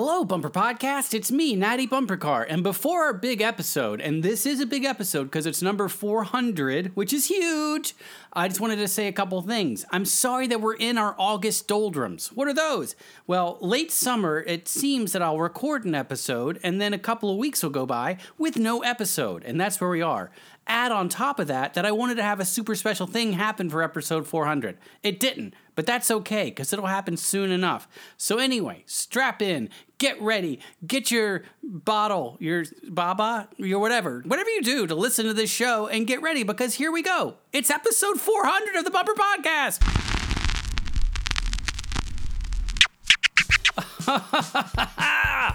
Hello, Bumper Podcast. It's me, Natty Bumper Car. And before our big episode, and this is a big episode because it's number 400, which is huge, I just wanted to say a couple things. I'm sorry that we're in our August doldrums. What are those? Well, late summer, it seems that I'll record an episode, and then a couple of weeks will go by with no episode. And that's where we are add on top of that that I wanted to have a super special thing happen for episode 400. It didn't, but that's okay because it'll happen soon enough. So, anyway, strap in, get ready, get your bottle, your baba, your whatever, whatever you do to listen to this show and get ready because here we go. It's episode 400 of the Bumper Podcast.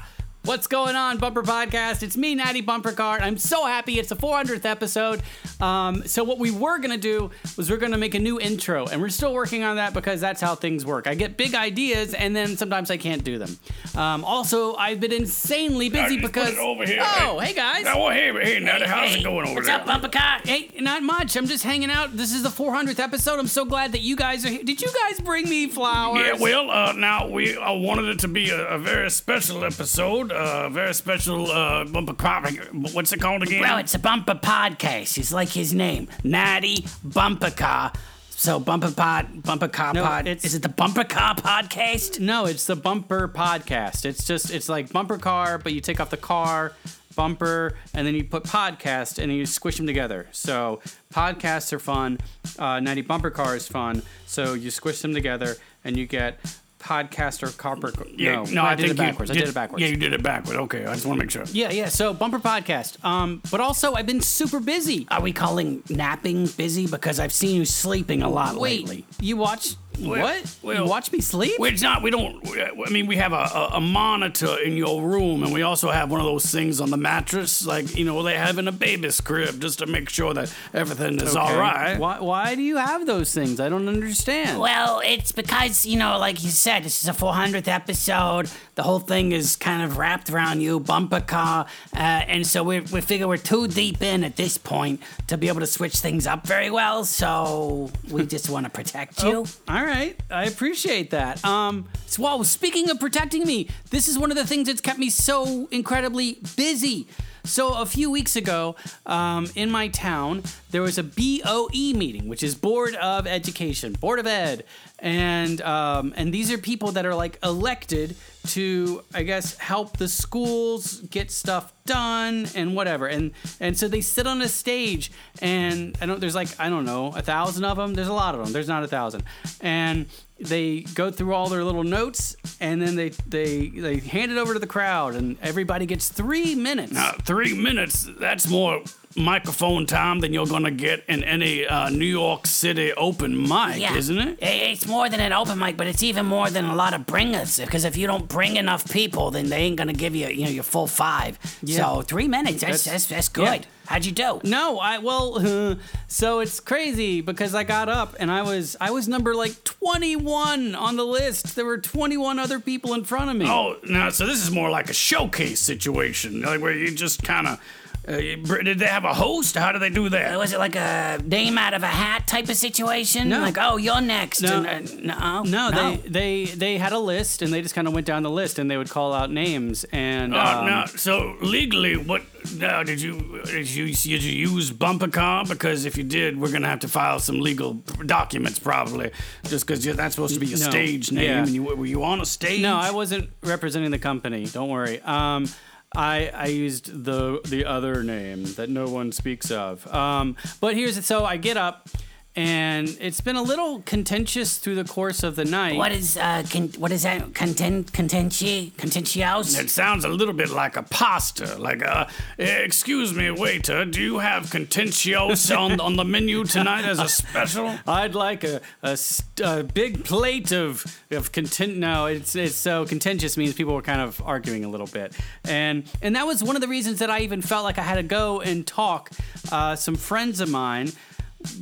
What's going on, Bumper Podcast? It's me, Natty Bumper Car. I'm so happy it's the 400th episode. Um, so, what we were going to do was we're going to make a new intro, and we're still working on that because that's how things work. I get big ideas, and then sometimes I can't do them. Um, also, I've been insanely busy because. over here. Oh, hey, guys. Oh, hey, hey, Natty, how's Hey, it going over what's there? What's up, Bumper Car? Hey, not much. I'm just hanging out. This is the 400th episode. I'm so glad that you guys are here. Did you guys bring me flowers? Yeah, well, uh, now we uh, wanted it to be a, a very special episode, a very special uh, bumper crop. What's it called again? Well, it's a bumper podcast. It's like his name, Natty Bumper Car. So bumper pod, bumper car No, pod. it's- Is it the bumper car podcast? No, it's the bumper podcast. It's just it's like bumper car, but you take off the car, bumper, and then you put podcast, and then you squish them together. So podcasts are fun. Uh, Natty bumper car is fun. So you squish them together, and you get podcast or copper. yeah, no, I, did think it backwards. You I did it backwards. Yeah, you did it backwards. Okay, I just want to make sure. yeah, yeah. So bumper podcast. Um, but also I've been super busy. Are we calling napping busy? Because I've seen you sleeping a lot Wait, lately. you watch what? well- you watch me sleep? Well, it's not. We don't. I mean, we have a, a, a monitor in your room, and we also have one of those things on the mattress, like you know they have in a baby's crib, just to make sure that everything is all Okay. right. Why, why do you have those things? I don't understand. Well, it's because, you know, like you said, this is a 400th episode. The whole thing is kind of wrapped around you, bumper car. Uh, and so we, we figure we're too deep in at this point to be able to switch things up very well. So we just want to protect you. All right, I appreciate that. Um, so, well, speaking of protecting me, this is one of the things that's kept me so incredibly busy. So, a few weeks ago, um, in my town, there was a BOE meeting, which is Board of Education, Board of Ed, and um, and these are people that are like elected to, I guess, help the schools get stuff done and whatever. And and so they sit on a stage, and I don't. There's like I don't know a thousand of them. There's a lot of them. There's not a thousand, and they go through all their little notes, and then they they they hand it over to the crowd, and everybody gets three minutes. Now, three minutes, that's more microphone time than you're going to get in any uh, New York City open mic, isn't it? It's more than an open mic, but it's even more than a lot of bringers. Because if you don't bring enough people, then they ain't gonna give you, you know, your full five. So three minutes, that's that's, that's, good. yeah. How'd you do? No, I well, so it's crazy because I got up and I was I was number like 21 on the list. There were 21 other people in front of me. Oh, now, so this is more like a showcase situation, like where you just kind of. Uh, did they have a host? How do they do that? Was it like a name out of a hat type of situation? No. Like, oh, you're next. No. And, uh, no, No, they they they had a list and they just kind of went down the list and they would call out names and Uh, um, now, so legally, what now did you did you did you use bumper car? Because if you did, we're gonna have to file some legal documents probably, just because that's supposed to be a No. stage name. Yeah. And you, were you on a stage? No, I wasn't representing the company. Don't worry. Um, I I used the the other name that no one speaks of. Um, but here's it so I get up, and it's been a little contentious through the course of the night. What is uh, con- what is that? Content, contenti, contentious. It sounds a little bit like a pasta. Like, uh, excuse me, waiter, do you have contentious on, on the menu tonight as a special? I'd like a, a, st- a big plate of of content. No, it's it's so contentious means people were kind of arguing a little bit, and and that was one of the reasons that I even felt like I had to go and talk. Uh, some friends of mine,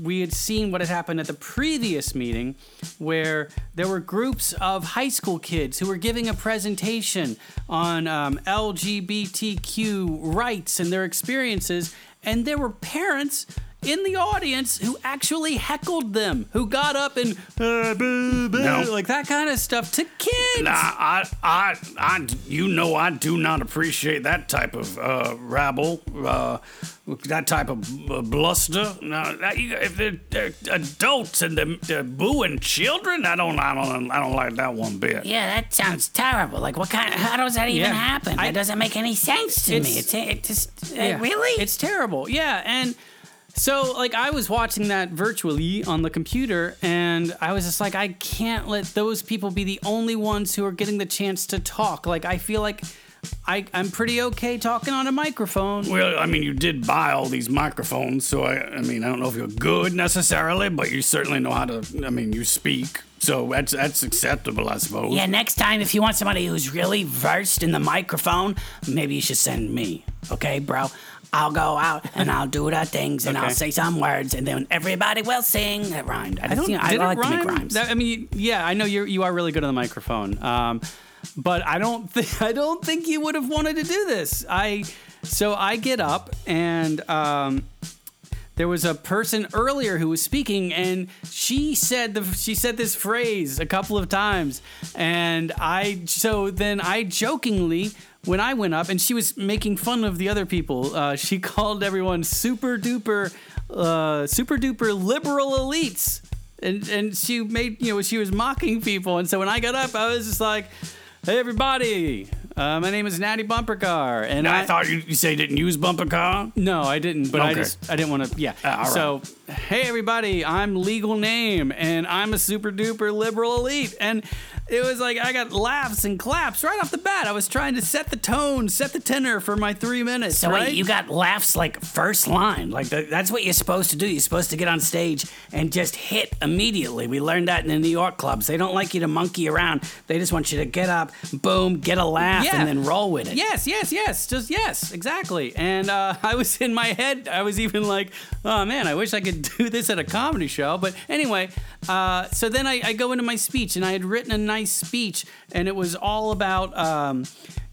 we had seen what had happened at the previous meeting, where there were groups of high school kids who were giving a presentation on um, LGBTQ rights and their experiences, and there were parents in the audience who actually heckled them, who got up and uh, boo, boo, No. like that kind of stuff to kids. Nah, I, I, I, you know, I do not appreciate that type of uh, rabble, uh, that type of uh, bluster. No, that, if they're, they're adults and they're, they're booing children, I don't, I don't, I don't like that one bit. Yeah, that sounds terrible. Like, what kind? How does that even Yeah. happen? I- that doesn't make any sense to me. It's- It's it just Yeah. really. It's terrible. Yeah, and so like I was watching that virtually on the computer and I was just like I can't let those people be the only ones who are getting the chance to talk. Like I feel like I I'm pretty okay talking on a microphone. Well, I mean, you did buy all these microphones, so I, I mean, I don't know if you're good necessarily, but you certainly know how to. I mean, you speak, so that's that's acceptable, I suppose. yeah, next time if you want somebody who's really versed in the microphone, maybe you should send me. Okay, bro. I'll go out and I'll do the things and I'll say some words and then everybody will sing. It rhymed. I, I don't. you know, I like it to make rhymes. That- I mean, yeah, I know you you are really good on the microphone. Um, but I don't think I don't think you would have wanted to do this. I so I get up and um, there was a person earlier who was speaking and she said the she said this phrase a couple of times and I so then I jokingly when I went up and she was making fun of the other people uh, she called everyone super duper uh, super duper liberal elites and and she made you know she was mocking people and so when I got up I was just like hey everybody uh, my name is Natty Bumper Car and I, thought you, you say you didn't use bumper car. no, I didn't. But I just I didn't want to. Yeah. Ah, right. So hey everybody, I'm legal name, and I'm a super duper liberal elite, and it was like I got laughs and claps right off the bat. I was trying to set the tone, set the tenor for my three minutes. So right? wait, you got laughs like first line. Like that, that's what you're supposed to do. You're supposed to get on stage and just hit immediately. We learned that in the New York clubs. They don't like you to monkey around. They just want you to get up, boom, get a laugh, Yeah. and then roll with it. Yes, yes, yes. Just yes, exactly. And uh, I was in my head. I was even like, oh man, I wish I could do this at a comedy show. But anyway, uh, so then I, I go into my speech, and I had written a nice speech, and it was all about. Um,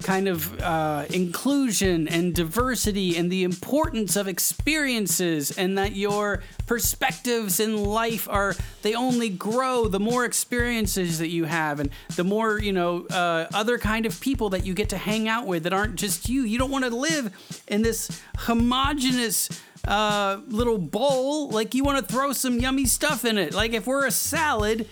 kind of uh, inclusion and diversity and the importance of experiences and that your perspectives in life are they only grow the more experiences that you have and the more you know uh, other kind of people that you get to hang out with that aren't just you you don't want to live in this homogenous uh, little bowl like you want to throw some yummy stuff in it. Like if we're a salad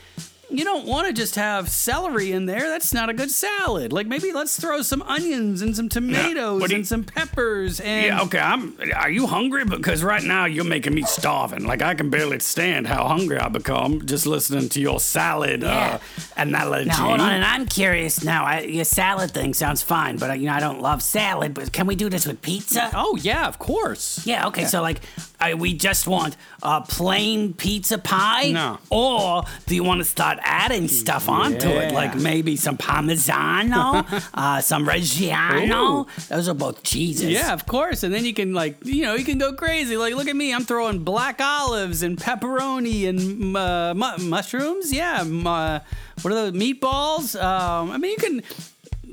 you don't want to just have celery in there. That's not a good salad. Like maybe let's throw some onions and some tomatoes What do you- and some peppers and Yeah, okay. I'm. Are you hungry? Because right now you're making me starving. Like I can barely stand how hungry I become just listening to your salad Yeah. uh, analogy. Now hold on, and I'm curious now. I, your salad thing sounds fine, but uh, you know I don't love salad. But can we do this with pizza? Oh yeah, of course. Yeah, okay, so like, uh, we just want a plain pizza pie? No. Or do you want to start adding stuff onto it? Yeah. Like maybe some Parmigiano, uh, some Reggiano? Ooh. Those are both cheeses. Yeah, of course. And then you can like, you know, you can go crazy. Like, look at me, I'm throwing black olives and pepperoni and uh, mu- mushrooms. Yeah, uh, what are those meatballs? Um, I mean, you can.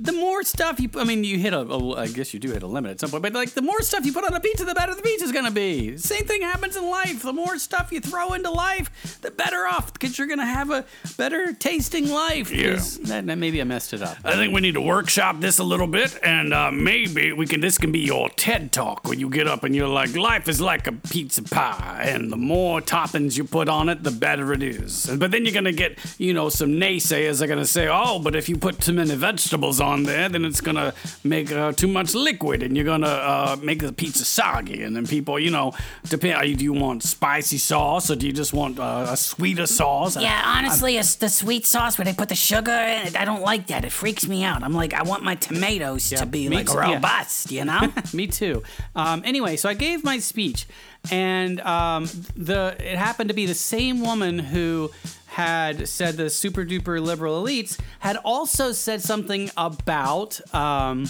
The more stuff you, I mean, you hit a, a, I guess you do hit a limit at some point, but like the more stuff you put on a pizza, the better the pizza's gonna be. Same thing happens in life. The more stuff you throw into life, the better off, because you're gonna have a better tasting life. 'Cause That, that- maybe I messed it up. I think we need to workshop this a little bit, and uh, maybe we can. This can be your TED talk when you get up and you're like, "Life is like a pizza pie, and the more toppings you put on it, the better it is." But then you're gonna get, you know, some naysayers are gonna say, "Oh, but if you put too many vegetables on there, then it's gonna make uh, too much liquid, and you're gonna uh, make the pizza soggy." And then people, you know, depend. you- Do you want spicy sauce, or do you just want uh, a sweeter sauce? Yeah, honestly, it's the sweet sauce where they put the sugar in it. I don't like that. It freaks me out. I'm like, I want my tomatoes to be like too, yeah. robust, you know? Me too. Um, anyway, so I gave my speech, and um, the it happened to be the same woman who had said the super duper liberal elites had also said something about. Um,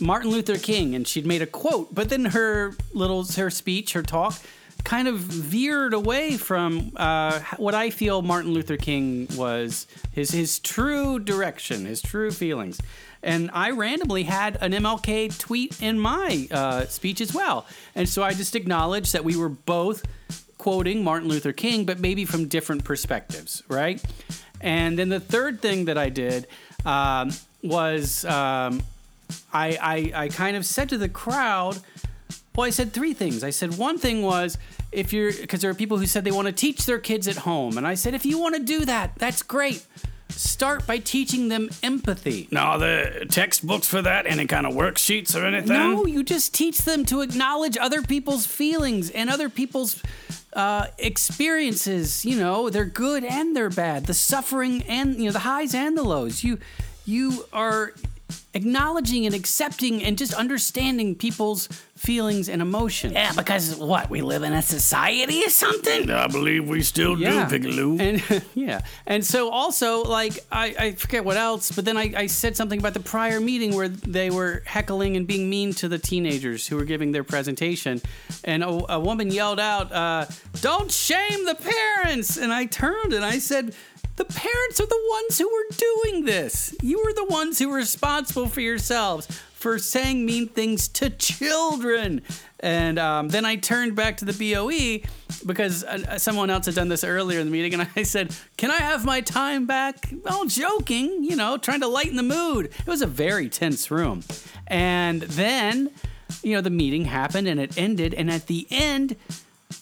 Martin Luther King, and she'd made a quote, but then her little her speech, her talk, kind of veered away from uh, what I feel Martin Luther King was his his true direction, his true feelings, And I randomly had an MLK tweet in my uh, speech as well. And so I just acknowledged that we were both quoting Martin Luther King, but maybe from different perspectives, right? And then the third thing that I did um, was um, I, I, I kind of said to the crowd, well, I said three things. I said one thing was if you're, because there are people who said they want to teach their kids at home. And I said, if you want to do that, that's great. Start by teaching them empathy. Now, the textbooks for that, any kind of worksheets or anything? No, you just teach them to acknowledge other people's feelings and other people's uh, experiences. You know, they're good and they're bad, the suffering and you know the highs and the lows. You you are acknowledging and accepting and just understanding people's feelings and emotions. Yeah, because what? We live in a society or something? I believe we still Yeah. do, Pigaloo. And yeah. And so also like I, I forget what else, but then I, I said something about the prior meeting where they were heckling and being mean to the teenagers who were giving their presentation. And a, a woman yelled out, uh, Don't shame the parents. And I turned and I said, the parents are the ones who were doing this. You are the ones who are responsible for yourselves for saying mean things to children. And um, then I turned back to the BOE because uh, someone else had done this earlier in the meeting, and I said, Can I have my time back? All joking, you know, trying to lighten the mood. It was a very tense room. And then, you know, the meeting happened and it ended, and at the end,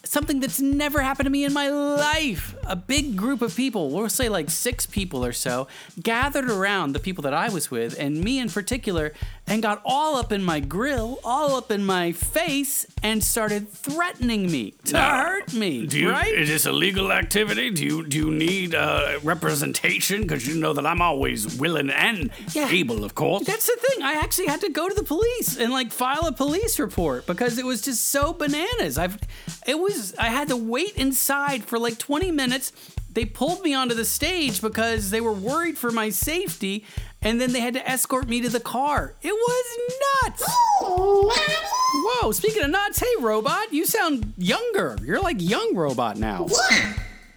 something that's never happened to me in my life. A big group of people, we'll say like six people or so, gathered around the people that I was with, and me in particular, and got all up in my grill, all up in my face, and started threatening me to Now, hurt me. Do you, right? Is this a legal activity? Do you do you need uh, representation? Because you know that I'm always willing and Yeah. able, of course. That's the thing. I actually had to go to the police and like file a police report because it was just so bananas. I've it was I had to wait inside for like 20 minutes. They pulled me onto the stage because they were worried for my safety and then they had to escort me to the car. It was nuts. Whoa, speaking of nuts, hey robot, you sound younger. You're like young robot now. Yeah,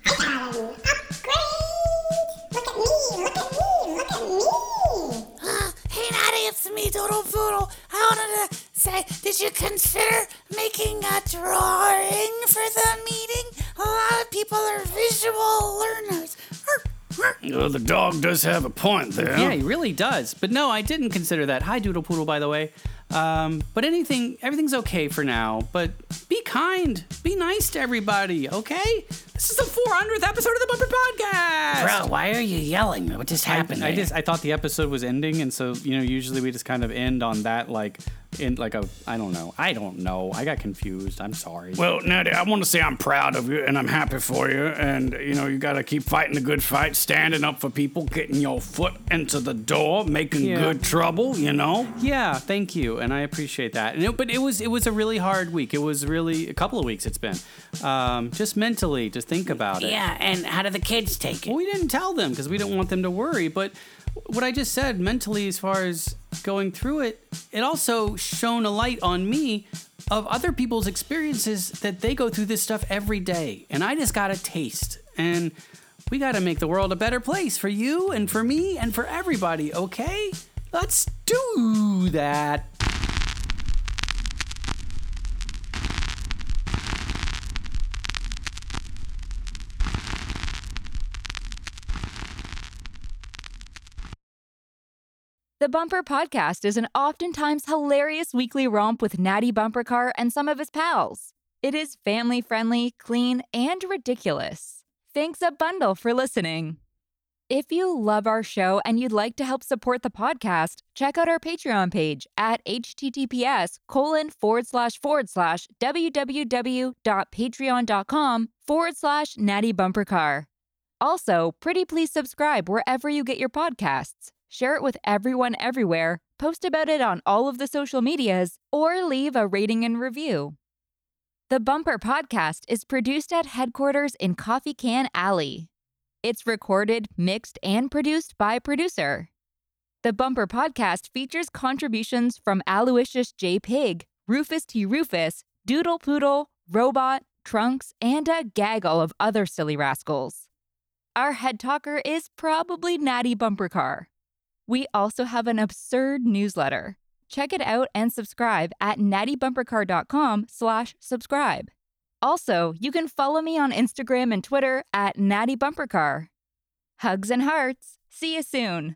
I got an upgrade. Look at me, look at me, Arr, arr. The dog does have a point there. Yeah, he really does. But no, I didn't consider that. Hi, Doodle Poodle, by the way. Um, but anything, everything's okay for now. But be kind, be nice to everybody, okay? This is the 400th episode of the Bumper Podcast. Bro, why are you yelling? What just happened? I, I there? just I thought the episode was ending, and so you know usually we just kind of end on that like in like a I don't know I don't know I got confused. I'm sorry. Well, Natty, I want to say I'm proud of you and I'm happy for you. And, you know, you got to keep fighting the good fight, standing up for people, getting your foot into the door, making Yeah. good trouble, you know? Yeah, thank you, and I appreciate that. And it, but it was it was a really hard week. It was really a couple of weeks. It's been um, just mentally to think about it. yeah, and how do the kids take it? Well, we didn't tell them because we didn't want them to worry. But what I just said mentally, as far as going through it, it also shone a light on me of other people's experiences that they go through this stuff every day. And I just got a taste. And we got to make the world a better place for you and for me and for everybody, okay? Let's do that. The Bumper Podcast is an oftentimes hilarious weekly romp with Natty Bumper Car and some of his pals. It is family friendly, clean, and ridiculous. Thanks a bundle for listening. If you love our show and you'd like to help support the podcast, check out our Patreon page at https colon forward slash forward slash www.patreon.com forward slash natty bumper car. Also, pretty please subscribe wherever you get your podcasts. Share it with everyone everywhere, post about it on all of the social medias, or leave a rating and review. The Bumper Podcast is produced at headquarters in Coffee Can Alley. It's recorded, mixed, and produced by producer. The Bumper Podcast features contributions from Aloysius J. Pig, Rufus T. Rufus, Doodle Poodle, Robot, Trunks, and a gaggle of other silly rascals. Our head talker is probably Natty Bumper Car. We also have an absurd newsletter. Check it out and subscribe at nattybumpercar.com slash subscribe. Also, you can follow me on Instagram and Twitter at nattybumpercar. Hugs and hearts. See you soon.